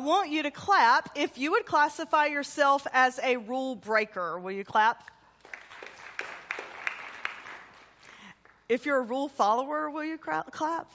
Want you to clap if you would classify yourself as a rule breaker. Will you clap? If you're a rule follower, will you clap?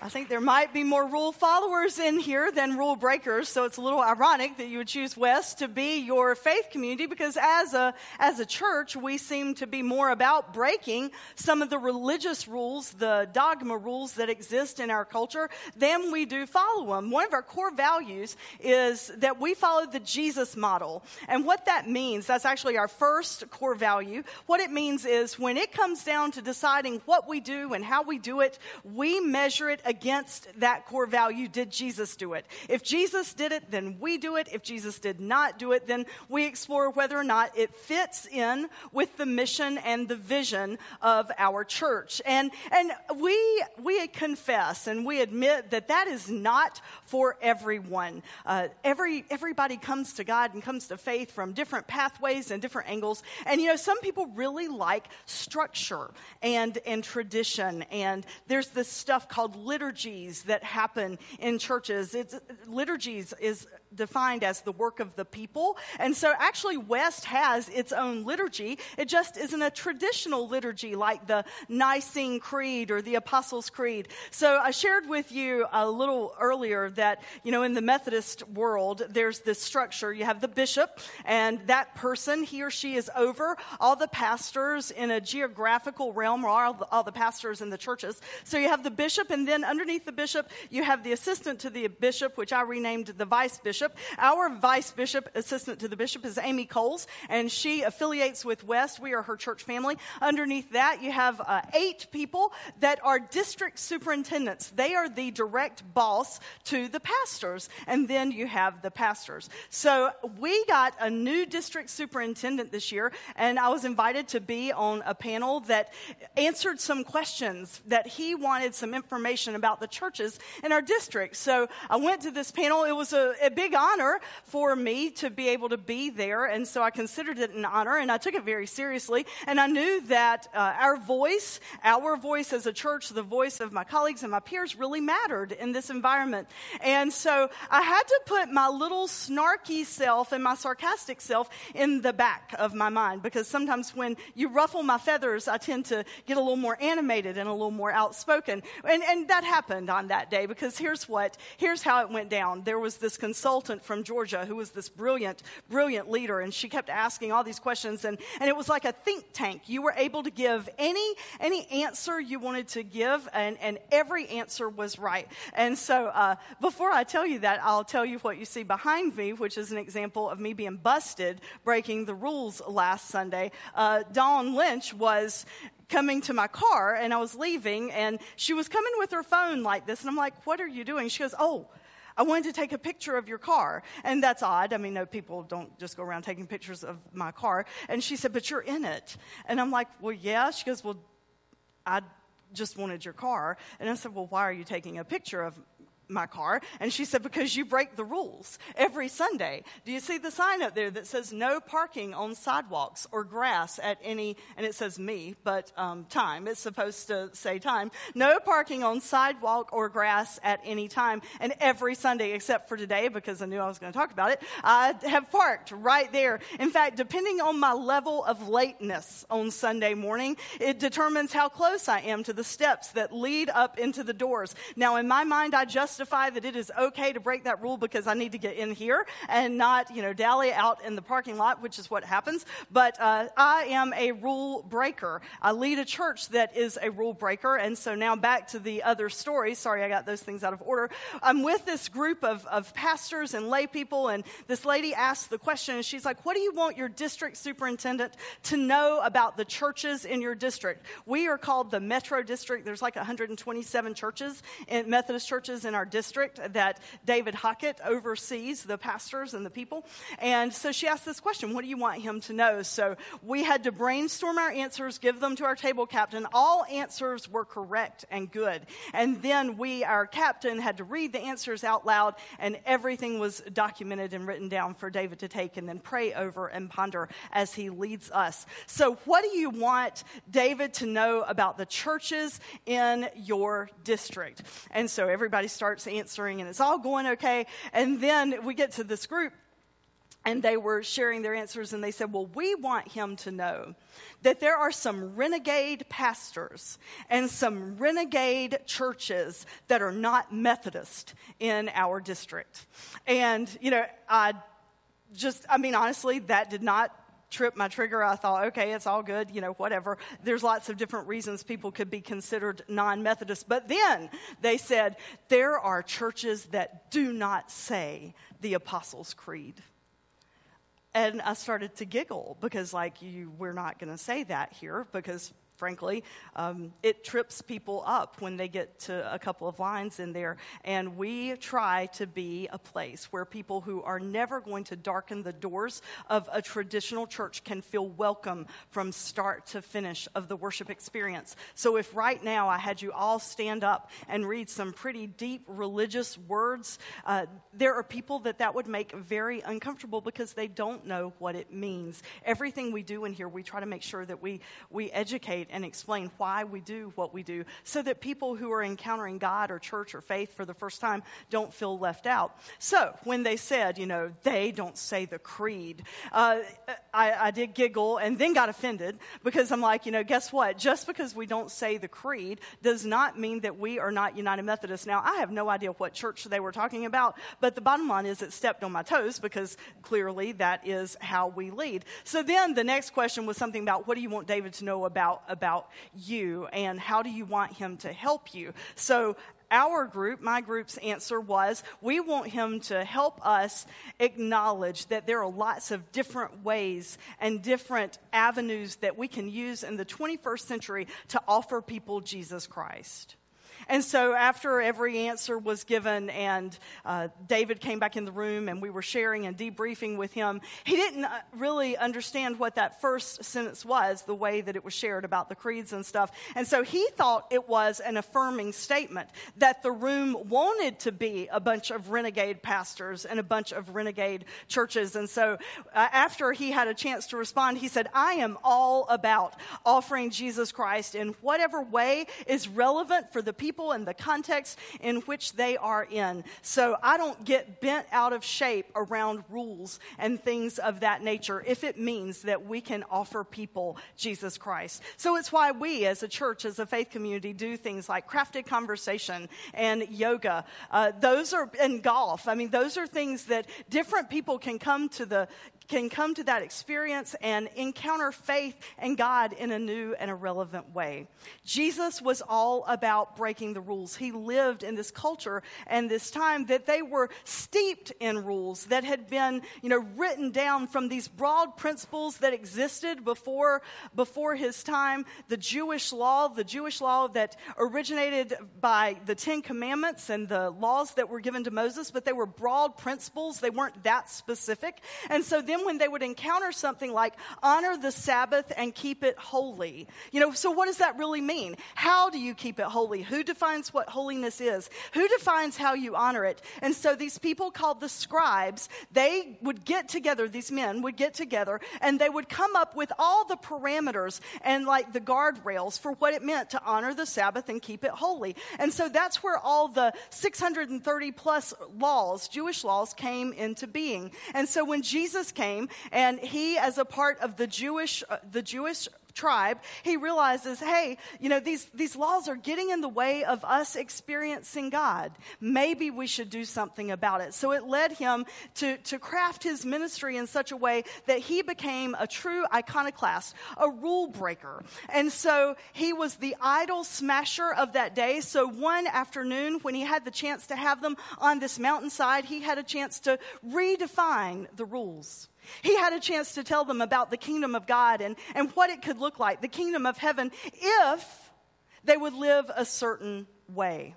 I think there might be more rule followers in here than rule breakers, so it's a little ironic that you would choose West to be your faith community because as a, as a church, we seem to be more about breaking some of the religious rules, the dogma rules that exist in our culture than we do follow them. One of our core values is that we follow the Jesus model. And what that means, that's actually our first core value. What it means is when it comes down to deciding what we do and how we do it, we measure it against that core value. Did Jesus do it? If Jesus did it, then we do it. If Jesus did not do it, then we explore whether or not it fits in with the mission and the vision of our church. And, and we, we confess and we admit that that is not for everyone. Uh, every, everybody comes to God and comes to faith from different pathways and different angles. And you know, some people really like structure and, and tradition. And there's this stuff called liturgies that happen in churches. It's, liturgies is defined as the work of the people. And so actually West has its own liturgy. It just isn't a traditional liturgy like the Nicene Creed or the Apostles' Creed. So I shared with you a little earlier that, you know, in the Methodist world, there's this structure. You have the bishop, and that person, he or she is over all the pastors in a geographical realm, or all the, all the pastors in the churches. So you have the bishop, and then underneath the bishop, you have the assistant to the bishop, which I renamed the vice bishop bishop. Our vice bishop, assistant to the bishop, is Amy Coles, and she affiliates with West. We are her church family. Underneath that, you have uh, eight people that are district superintendents. They are the direct boss to the pastors, and then you have the pastors. So we got a new district superintendent this year, and I was invited to be on a panel that answered some questions that he wanted some information about the churches in our district. So I went to this panel. It was a, a big big honor for me to be able to be there. And so I considered it an honor and I took it very seriously. And I knew that uh, our voice, our voice as a church, the voice of my colleagues and my peers really mattered in this environment. And so I had to put my little snarky self and my sarcastic self in the back of my mind because sometimes when you ruffle my feathers, I tend to get a little more animated and a little more outspoken. And, and that happened on that day because here's what, here's how it went down. There was this consultant consultant from Georgia who was this brilliant, brilliant leader, and she kept asking all these questions, and, and it was like a think tank. You were able to give any, any answer you wanted to give, and, and every answer was right. And so, uh, before I tell you that, I'll tell you what you see behind me, which is an example of me being busted breaking the rules last Sunday. Uh, Dawn Lynch was coming to my car and I was leaving and she was coming with her phone like this and I'm like, what are you doing? She goes, oh, I wanted to take a picture of your car. And that's odd. I mean, no, people don't just go around taking pictures of my car. And she said, But you're in it. And I'm like, Well, yeah. She goes, Well, I just wanted your car. And I said, Well, why are you taking a picture of my car. And she said, Because you break the rules every Sunday. Do you see the sign up there that says no parking on sidewalks or grass at any, and it says me, but um, time. It's supposed to say time. No parking on sidewalk or grass at any time. And every Sunday, except for today, because I knew I was going to talk about it, I have parked right there. In fact, depending on my level of lateness on Sunday morning, it determines how close I am to the steps that lead up into the doors. Now, in my mind, I just justify that it is okay to break that rule because I need to get in here and not, you know, dally out in the parking lot, which is what happens. But uh, I am a rule breaker. I lead a church that is a rule breaker. And so now back to the other story. Sorry, I got those things out of order. I'm with this group of, of pastors and lay people, and this lady asked the question, and she's like, What do you want your district superintendent to know about the churches in your district? We are called the Metro District. There's like 127 churches, Methodist churches in our district that David Hockett oversees the pastors and the people. And so she asked this question What do you want him to know? So we had to brainstorm our answers, give them to our table captain. All answers were correct and good. And then we, our captain, had to read the answers out loud, and everything was documented and written down for David to take and then pray over and ponder as he leads us. So, what do you want David to know about the churches in your district? And so everybody starts starts answering, and it's all going okay. And then we get to this group, and they were sharing their answers, and they said, Well, we want him to know that there are some renegade pastors and some renegade churches that are not Methodist in our district. And, you know, I just, I mean, honestly, that did not trip my trigger. I thought, okay, it's all good, you know, whatever. There's lots of different reasons people could be considered non Methodist. But then they said, there are churches that do not say the Apostles' Creed. And I started to giggle because, like, you, we're not going to say that here because frankly. Um, it trips people up when they get to a couple of lines in there. And we try to be a place where people who are never going to darken the doors of a traditional church can feel welcome from start to finish of the worship experience. So if right now I had you all stand up and read some pretty deep religious words, uh, there are people that that would make very uncomfortable because they don't know what it means. Everything we do in here, we try to make sure that we, we educate and explain why we do what we do so that people who are encountering God or church or faith for the first time don't feel left out. So when they said, you know, they don't say the creed, uh, I, I did giggle and then got offended because I'm like, you know, guess what? Just because we don't say the creed does not mean that we are not United Methodist. Now, I have no idea what church they were talking about, but the bottom line is it stepped on my toes because clearly that is how we lead. So then the next question was something about what do you want David to know about, about you and how do you want him to help you? So our group, my group's answer was we want him to help us acknowledge that there are lots of different ways and different avenues that we can use in the 21st century to offer people Jesus Christ. And so after every answer was given and uh, David came back in the room and we were sharing and debriefing with him, he didn't uh, really understand what that first sentence was, the way that it was shared about the creeds and stuff. And so he thought it was an affirming statement that the room wanted to be a bunch of renegade pastors and a bunch of renegade churches. And so uh, after he had a chance to respond, he said, I am all about offering Jesus Christ in whatever way is relevant for the people people and the context in which they are in. So I don't get bent out of shape around rules and things of that nature if it means that we can offer people Jesus Christ. So it's why we as a church, as a faith community, do things like crafted conversation and yoga. Uh, those are, and golf. I mean, those are things that different people can come to the can come to that experience and encounter faith and God in a new and a relevant way. Jesus was all about breaking the rules. He lived in this culture and this time that they were steeped in rules that had been, you know, written down from these broad principles that existed before before his time, the Jewish law, the Jewish law that originated by the 10 commandments and the laws that were given to Moses, but they were broad principles. They weren't that specific. And so then when they would encounter something like honor the Sabbath and keep it holy. You know, so what does that really mean? How do you keep it holy? Who defines what holiness is? Who defines how you honor it? And so these people called the scribes, they would get together, these men would get together, and they would come up with all the parameters and like the guardrails for what it meant to honor the Sabbath and keep it holy. And so that's where all the 630 plus laws, Jewish laws, came into being. And so when Jesus came, came, and he, as a part of the Jewish, uh, the Jewish tribe, he realizes, hey, you know, these, these laws are getting in the way of us experiencing God. Maybe we should do something about it. So it led him to, to craft his ministry in such a way that he became a true iconoclast, a rule breaker. And so he was the idol smasher of that day. So one afternoon, when he had the chance to have them on this mountainside, he had a chance to redefine the rules. He had a chance to tell them about the kingdom of God and, and what it could look like, the kingdom of heaven, if they would live a certain way.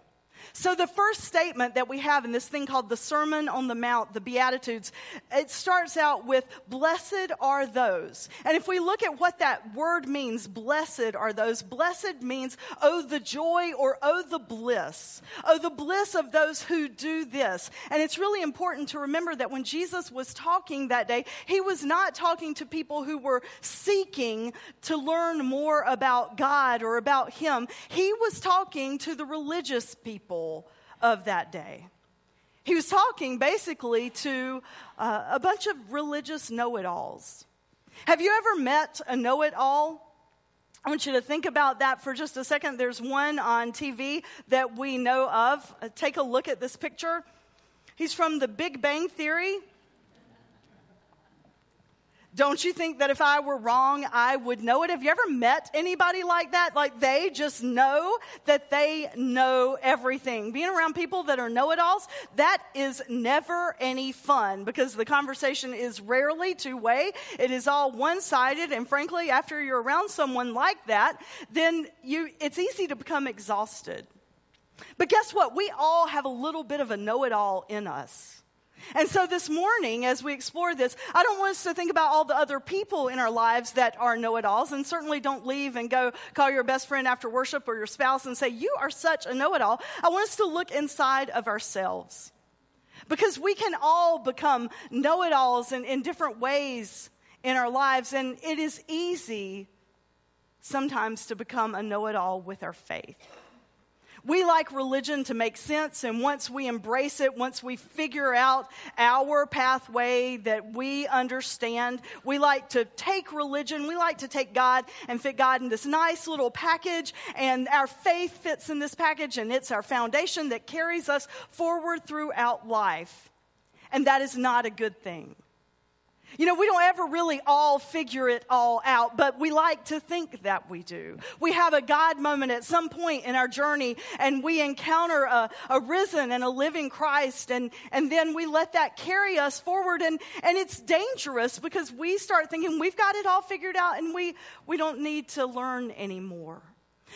So, the first statement that we have in this thing called the Sermon on the Mount, the Beatitudes, it starts out with, Blessed are those. And if we look at what that word means, blessed are those, blessed means, oh, the joy or oh, the bliss. Oh, the bliss of those who do this. And it's really important to remember that when Jesus was talking that day, he was not talking to people who were seeking to learn more about God or about Him. He was talking to the religious people people of that day. He was talking basically to uh, a bunch of religious know it alls. Have you ever met a know it all? I want you to think about that for just a second. There's one on TV that we know of. Uh, take a look at this picture. He's from the Big Bang Theory. Don't you think that if I were wrong, I would know it? Have you ever met anybody like that? Like they just know that they know everything. Being around people that are know it alls, that is never any fun because the conversation is rarely two way. It is all one sided. And frankly, after you're around someone like that, then you, it's easy to become exhausted. But guess what? We all have a little bit of a know it all in us. And so this morning, as we explore this, I don't want us to think about all the other people in our lives that are know it alls, and certainly don't leave and go call your best friend after worship or your spouse and say, You are such a know it all. I want us to look inside of ourselves. Because we can all become know it alls in, in different ways in our lives, and it is easy sometimes to become a know it all with our faith. We like religion to make sense, and once we embrace it, once we figure out our pathway that we understand, we like to take religion, we like to take God and fit God in this nice little package, and our faith fits in this package, and it's our foundation that carries us forward throughout life. And that is not a good thing. You know, we don't ever really all figure it all out, but we like to think that we do. We have a God moment at some point in our journey, and we encounter a, a risen and a living Christ, and, and then we let that carry us forward. And, and it's dangerous because we start thinking we've got it all figured out and we, we don't need to learn anymore.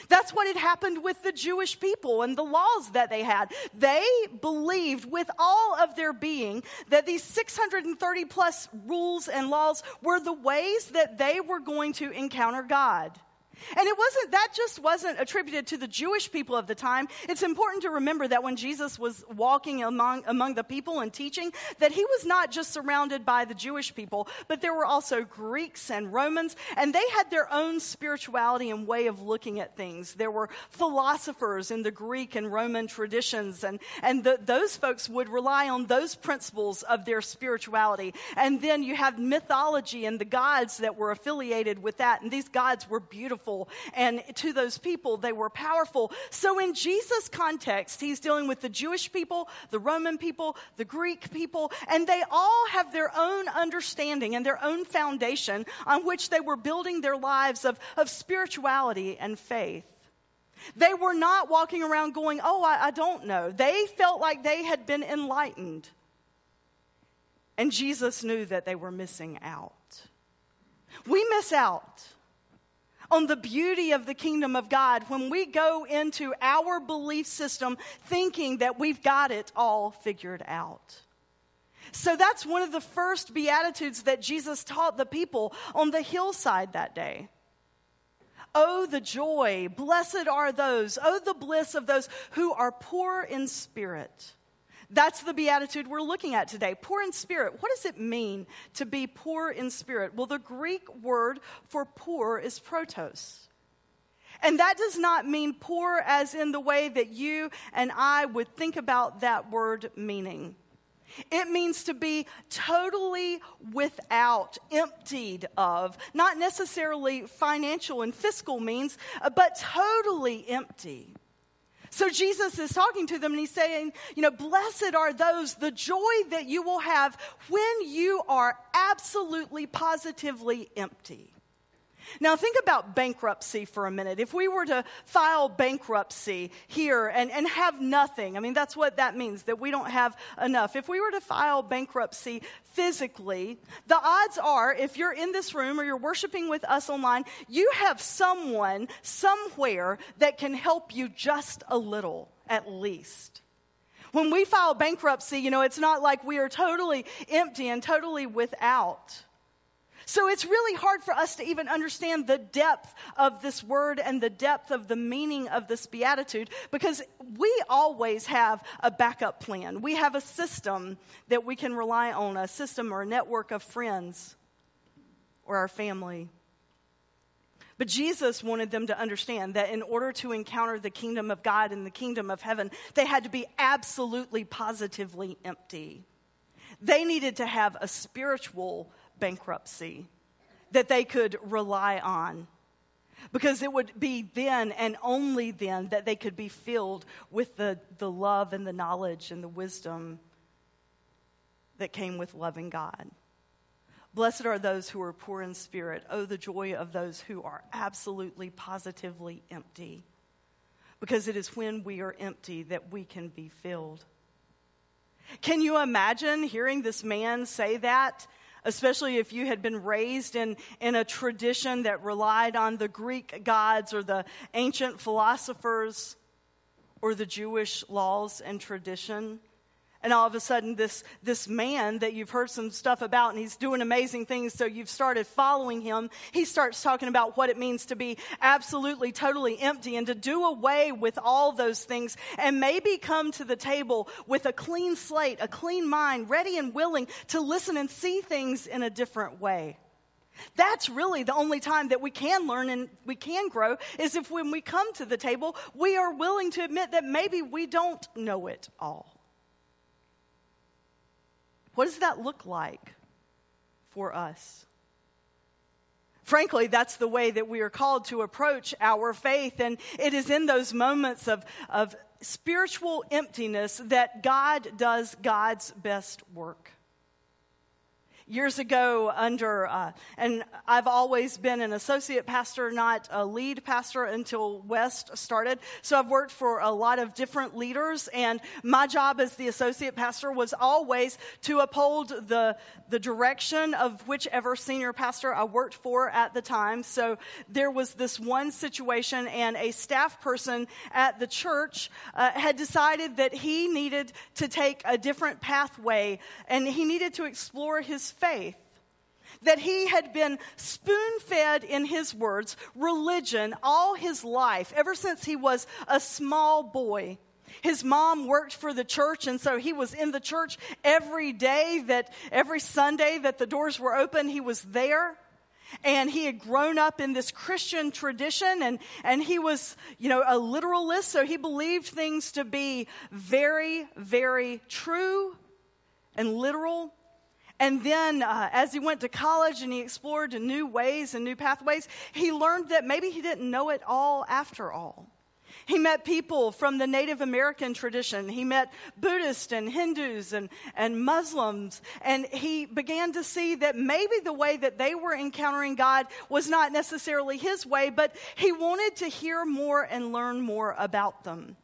That's what had happened with the Jewish people and the laws that they had. They believed with all of their being that these 630 plus rules and laws were the ways that they were going to encounter God. And it wasn't, that just wasn't attributed to the Jewish people of the time. It's important to remember that when Jesus was walking among, among the people and teaching, that he was not just surrounded by the Jewish people, but there were also Greeks and Romans, and they had their own spirituality and way of looking at things. There were philosophers in the Greek and Roman traditions, and, and the, those folks would rely on those principles of their spirituality. And then you have mythology and the gods that were affiliated with that, and these gods were beautiful beautiful, and to those people, they were powerful. So, in Jesus' context, he's dealing with the Jewish people, the Roman people, the Greek people, and they all have their own understanding and their own foundation on which they were building their lives of, of spirituality and faith. They were not walking around going, Oh, I, I don't know. They felt like they had been enlightened. And Jesus knew that they were missing out. We miss out on the beauty of the kingdom of God when we go into our belief system thinking that we've got it all figured out. So that's one of the first Beatitudes that Jesus taught the people on the hillside that day. Oh, the joy, blessed are those, oh, the bliss of those who are poor in spirit that's the beatitude we're looking at today. Poor in spirit. What does it mean to be poor in spirit? Well, the Greek word for poor is ptochos. And that does not mean poor as in the way that you and I would think about that word meaning. It means to be totally without, emptied of, not necessarily financial and fiscal means, uh, but totally empty. So Jesus is talking to them and he's saying, you know, blessed are those, the joy that you will have when you are absolutely, positively empty. Now, think about bankruptcy for a minute. If we were to file bankruptcy here and, and have nothing, I mean, that's what that means, that we don't have enough. If we were to file bankruptcy physically, the odds are, if you're in this room or you're worshiping with us online, you have someone somewhere that can help you just a little, at least. When we file bankruptcy, you know, it's not like we are totally empty and totally without. So it's really hard for us to even understand the depth of this word and the depth of the meaning of this beatitude because we always have a backup plan. We have a system that we can rely on, a system or a network of friends or our family. But Jesus wanted them to understand that in order to encounter the kingdom of God and the kingdom of heaven, they had to be absolutely positively empty. They needed to have a spiritual bankruptcy that they could rely on. Because it would be then and only then that they could be filled with the, the love and the knowledge and the wisdom that came with loving God. Blessed are those who are poor in spirit. Oh, the joy of those who are absolutely, positively empty. Because it is when we are empty that we can be filled. Can you imagine hearing this man say that? Especially if you had been raised in, in a tradition that relied on the Greek gods or the ancient philosophers or the Jewish laws and tradition and all of a sudden this, this man that you've heard some stuff about and he's doing amazing things so you've started following him he starts talking about what it means to be absolutely totally empty and to do away with all those things and maybe come to the table with a clean slate a clean mind ready and willing to listen and see things in a different way that's really the only time that we can learn and we can grow is if when we come to the table, we are willing to admit that maybe we don't know it all. What does that look like for us? Frankly, that's the way that we are called to approach our faith. And it is in those moments of, of spiritual emptiness that God does God's best work years ago under, uh, and I've always been an associate pastor, not a lead pastor until West started. So I've worked for a lot of different leaders, and my job as the associate pastor was always to uphold the, the direction of whichever senior pastor I worked for at the time. So there was this one situation, and a staff person at the church uh, had decided that he needed to take a different pathway, and he needed to explore his faith. That he had been spoon fed, in his words, religion all his life, ever since he was a small boy. His mom worked for the church, and so he was in the church every day, that every Sunday that the doors were open, he was there and he had grown up in this Christian tradition and, and he was, you know, a literalist, so he believed things to be very, very true and literal. And then, uh, as he went to college and he explored new ways and new pathways, he learned that maybe he didn't know it all after all. He met people from the Native American tradition. He met Buddhists and Hindus and, and Muslims. And he began to see that maybe the way that they were encountering God was not necessarily his way, but he wanted to hear more and learn more about them.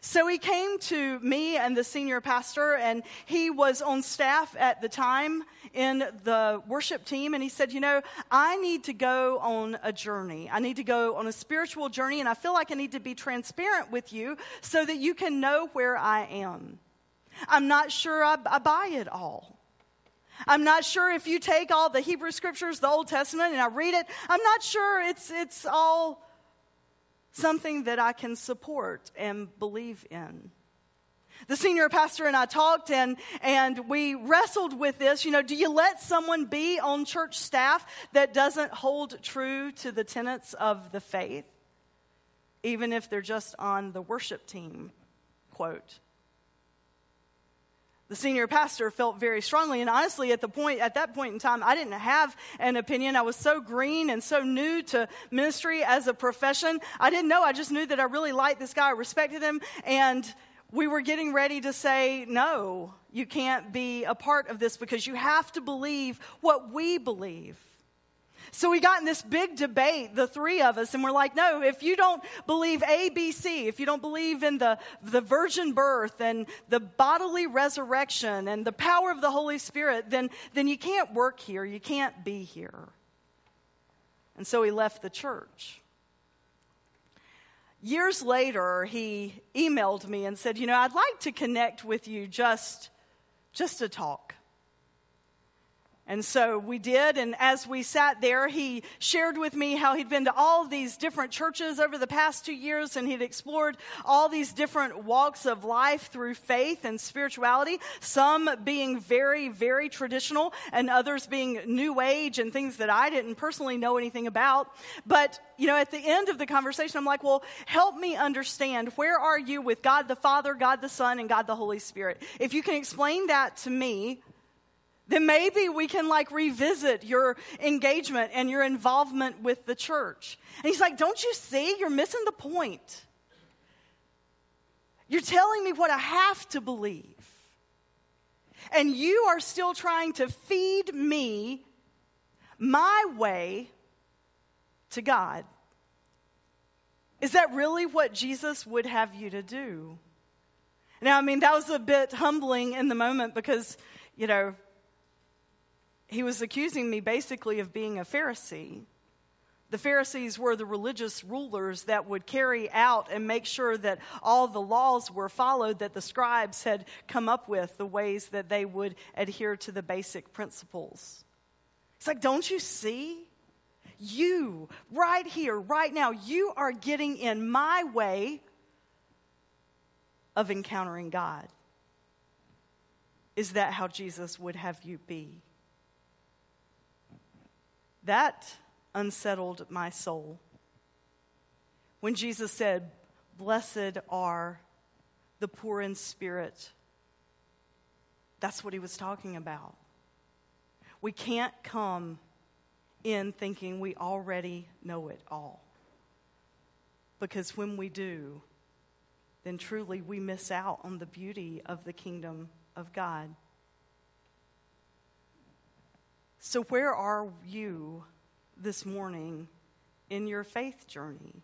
So he came to me and the senior pastor, and he was on staff at the time in the worship team. And he said, You know, I need to go on a journey. I need to go on a spiritual journey, and I feel like I need to be transparent with you so that you can know where I am. I'm not sure I, I buy it all. I'm not sure if you take all the Hebrew scriptures, the Old Testament, and I read it, I'm not sure it's, it's all something that I can support and believe in. The senior pastor and I talked and, and we wrestled with this. You know, do you let someone be on church staff that doesn't hold true to the tenets of the faith, even if they're just on the worship team? Quote the senior pastor felt very strongly. And honestly at the point at that point in time i didn't have an opinion. I was so green and so new to ministry as a profession. I didn't know. I just knew that i really liked this guy. I respected him. And we were getting ready to say no you can't be a part of this because you have to believe what we believe so we got in this big debate, the three of us, and we're like, no, if you don't believe A, B, C, if you don't believe in the, the virgin birth and the bodily resurrection and the power of the Holy Spirit, then, then you can't work here. You can't be here. And so he left the church. Years later, he emailed me and said, You know, I'd like to connect with you just, just to talk. And so we did, and as we sat there, he shared with me how he'd been to all these different churches over the past two years, and he'd explored all these different walks of life through faith and spirituality, some being very, very traditional, and others being new age and things that I didn't personally know anything about. But, you know, at the end of the conversation, I'm like, well, help me understand where are you with God the Father, God the Son, and God the Holy Spirit? If you can explain that to me, then maybe we can like revisit your engagement and your involvement with the church. And he's like, Don't you see? You're missing the point. You're telling me what I have to believe. And you are still trying to feed me my way to God. Is that really what Jesus would have you to do? Now, I mean, that was a bit humbling in the moment because, you know, he was accusing me basically of being a Pharisee. The Pharisees were the religious rulers that would carry out and make sure that all the laws were followed that the scribes had come up with, the ways that they would adhere to the basic principles. It's like, don't you see? You, right here, right now, you are getting in my way of encountering God. Is that how Jesus would have you be? That unsettled my soul. When Jesus said, Blessed are the poor in spirit, that's what he was talking about. We can't come in thinking we already know it all. Because when we do, then truly we miss out on the beauty of the kingdom of God. So, where are you this morning in your faith journey?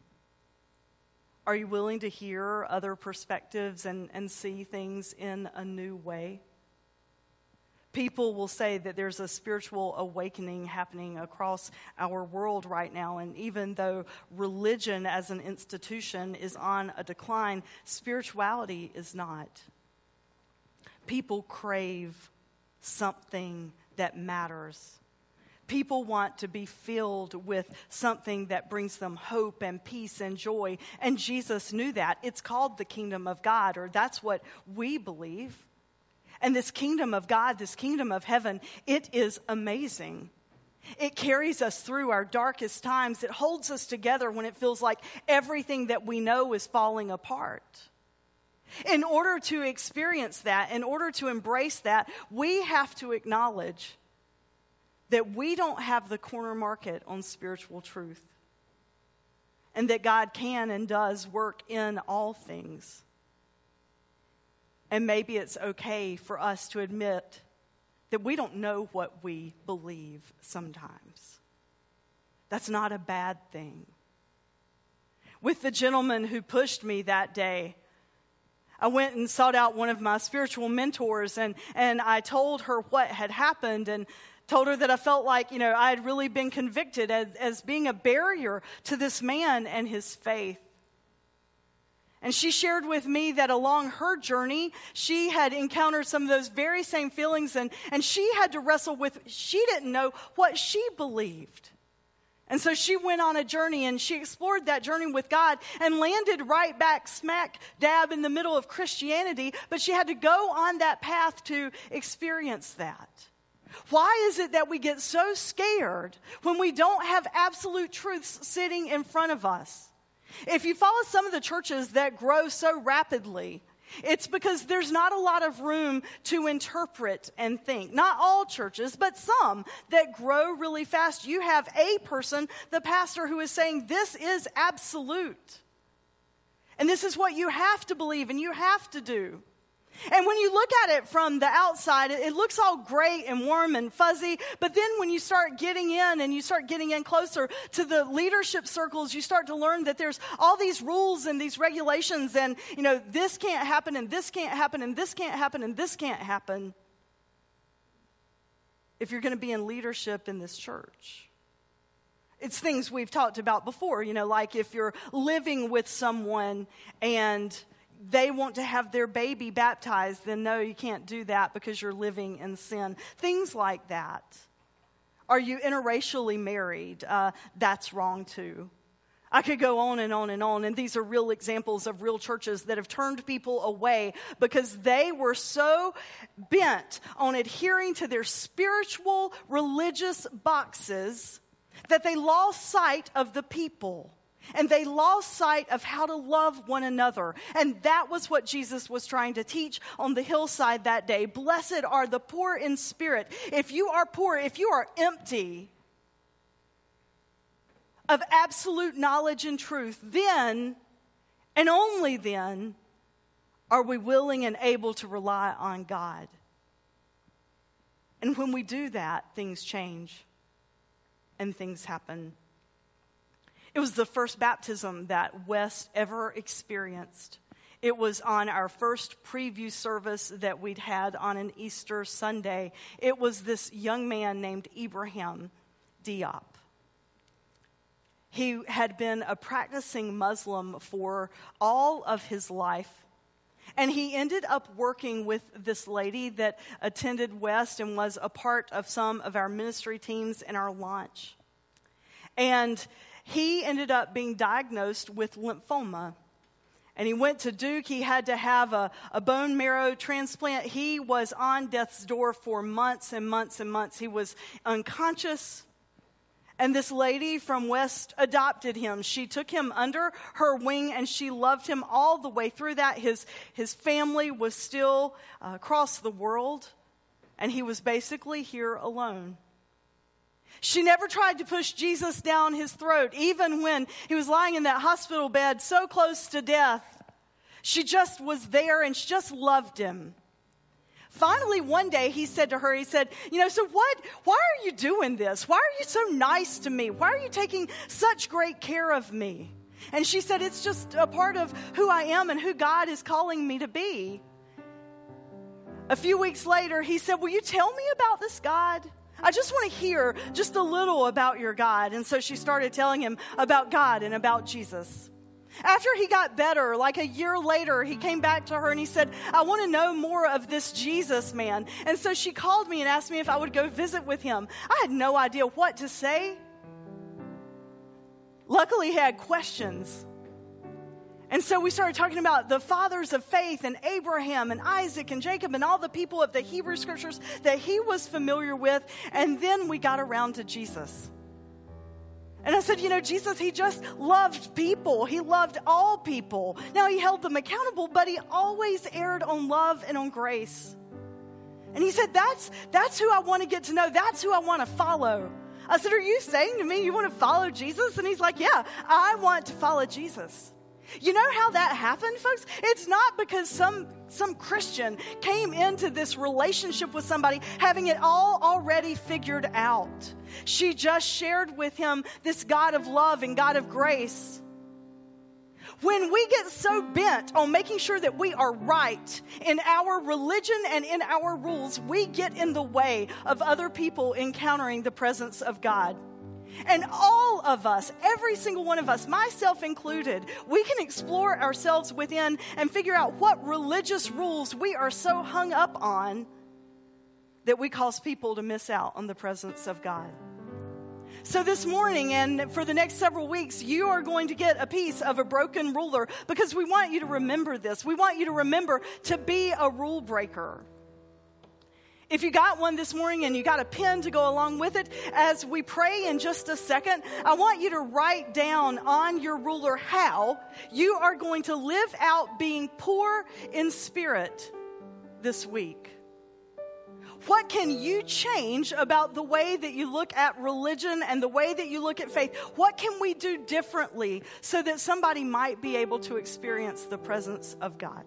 Are you willing to hear other perspectives and, and see things in a new way? People will say that there's a spiritual awakening happening across our world right now. And even though religion as an institution is on a decline, spirituality is not. People crave something that matters. People want to be filled with something that brings them hope and peace and joy. And Jesus knew that. It's called the kingdom of God, or that's what we believe. And this kingdom of God, this kingdom of heaven, it is amazing. It carries us through our darkest times. It holds us together when it feels like everything that we know is falling apart. In order to experience that, in order to embrace that, we have to acknowledge that we don't have the corner market on spiritual truth, and that God can and does work in all things. And maybe it's okay for us to admit that we don't know what we believe sometimes. That's not a bad thing. With the gentleman who pushed me that day, I went and sought out one of my spiritual mentors and, and I told her what had happened. And told her that I felt like, you know, I had really been convicted as, as being a barrier to this man and his faith. And she shared with me that along her journey, she had encountered some of those very same feelings, and, and she had to wrestle with, she didn't know what she believed. And so she went on a journey and she explored that journey with God and landed right back smack dab in the middle of Christianity, but she had to go on that path to experience that. Why is it that we get so scared when we don't have absolute truths sitting in front of us? If you follow some of the churches that grow so rapidly, it's because there's not a lot of room to interpret and think. Not all churches, but some that grow really fast. You have a person, the pastor, who is saying, This is absolute. And this is what you have to believe and you have to do. And when you look at it from the outside, it looks all great and warm and fuzzy. But then when you start getting in and you start getting in closer to the leadership circles, you start to learn that there's all these rules and these regulations, and, you know, this can't happen, and this can't happen, and this can't happen, and this can't happen. If you're going to be in leadership in this church, it's things we've talked about before, you know, like if you're living with someone and they want to have their baby baptized, then no, you can't do that because you're living in sin. Things like that. Are you interracially married? Uh, that's wrong too. I could go on and on and on, and these are real examples of real churches that have turned people away because they were so bent on adhering to their spiritual, religious boxes that they lost sight of the people. And they lost sight of how to love one another. And that was what Jesus was trying to teach on the hillside that day. Blessed are the poor in spirit. If you are poor, if you are empty, of absolute knowledge and truth, then and only then are we willing and able to rely on God. And when we do that, things change and things happen. It was the first baptism that West ever experienced. It was on our first preview service that we'd had on an Easter Sunday. It was this young man named Ibrahim Diop. He had been a practicing Muslim for all of his life. And he ended up working with this lady that attended West and was a part of some of our ministry teams in our launch. And he ended up being diagnosed with lymphoma. And he went to Duke. He had to have a, a, bone marrow transplant. He was on death's door for months and months and months. He was unconscious. And this lady from West adopted him. She took him under her wing and she loved him all the way through that. His, his family was still uh, across the world, and he was basically here alone. She never tried to push Jesus down his throat, even when he was lying in that hospital bed so close to death. She just was there and she just loved him. Finally, one day he said to her, he said, You know, so what? Why are you doing this? Why are you so nice to me? Why are you taking such great care of me? And she said, It's just a part of who I am and who God is calling me to be. A few weeks later, he said, Will you tell me about this God? I just want to hear just a little about your God. And so she started telling him about God and about Jesus. After he got better, like a year later, he came back to her and he said, I want to know more of this Jesus man. And so she called me and asked me if I would go visit with him. I had no idea what to say. Luckily, he had questions. And so we started talking about the fathers of faith and Abraham and Isaac and Jacob and all the people of the Hebrew scriptures that he was familiar with. And then we got around to Jesus. And I said, you know, Jesus, he just loved people. He loved all people. Now, he held them accountable, but he always erred on love and on grace. And he said, that's, that's who I want to get to know. That's who I want to follow. I said, Are you saying to me you want to follow Jesus? And he's like, Yeah, I want to follow Jesus. You know how that happened, folks? It's not because some, some Christian came into this relationship with somebody having it all already figured out. She just shared with him this God of love and God of grace. When we get so bent on making sure that we are right in our religion and in our rules, we get in the way of other people encountering the presence of God. And all of us, every single one of us, myself included, we can explore ourselves within and figure out what religious rules we are so hung up on that we cause people to miss out on the presence of God. So, this morning and for the next several weeks, you are going to get a piece of a broken ruler because we want you to remember this. We want you to remember to be a rule breaker. If you got one this morning and you got a pen to go along with it, as we pray in just a second, I want you to write down on your ruler how you are going to live out being poor in spirit this week. What can you change about the way that you look at religion and the way that you look at faith? What can we do differently so that somebody might be able to experience the presence of God?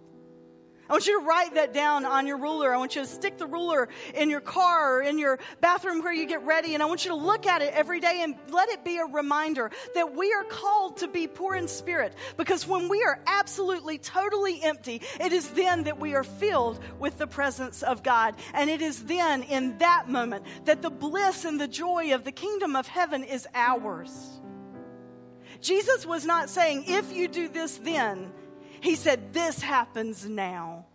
I want you to write that down on your ruler. I want you to stick the ruler in your car or in your bathroom where you get ready. And I want you to look at it every day and let it be a reminder that we are called to be poor in spirit. Because when we are absolutely, totally empty, it is then that we are filled with the presence of God. And it is then, in that moment, that the bliss and the joy of the kingdom of heaven is ours. Jesus was not saying, if you do this, then. He said, This happens now.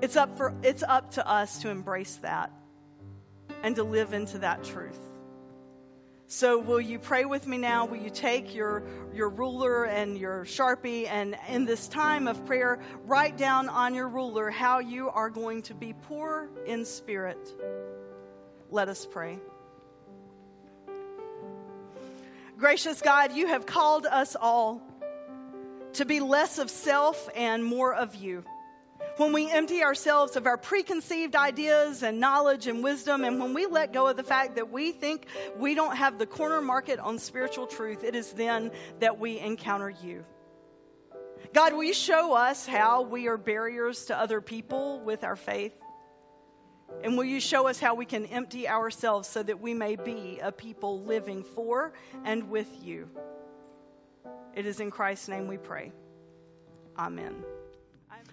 It's up, for, it's up to us to embrace that. and to live into that truth. So, will you pray with me now? Will you take your, your ruler and your sharpie, and in this time of prayer, write down on your ruler how you are going to be poor in spirit? Let us pray. Gracious God, you have called us all to be less of self and more of you when we empty ourselves of our preconceived ideas and knowledge and wisdom, and when we let go of the fact that we think we don't have the corner market on spiritual truth, it is then that we encounter you. God, will you show us how we are barriers to other people with our faith? And will you show us how we can empty ourselves so that we may be a people living for and with you? It is in Christ's name we pray. Amen.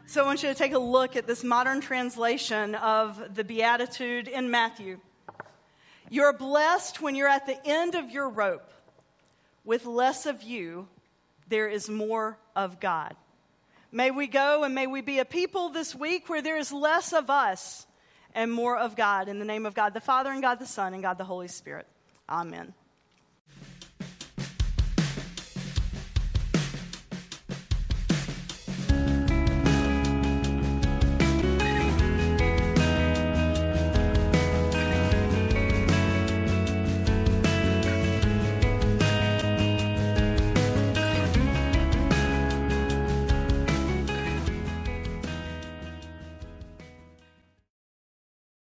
So I want you to take a look at this modern translation of the Beatitude in Matthew. You're blessed when you're at the end of your rope. With less of you, there is more of God. May we go and may we be a people this week where there is less of us and more of God. In the name of God the Father, and God the Son, and God the Holy Spirit. Amen.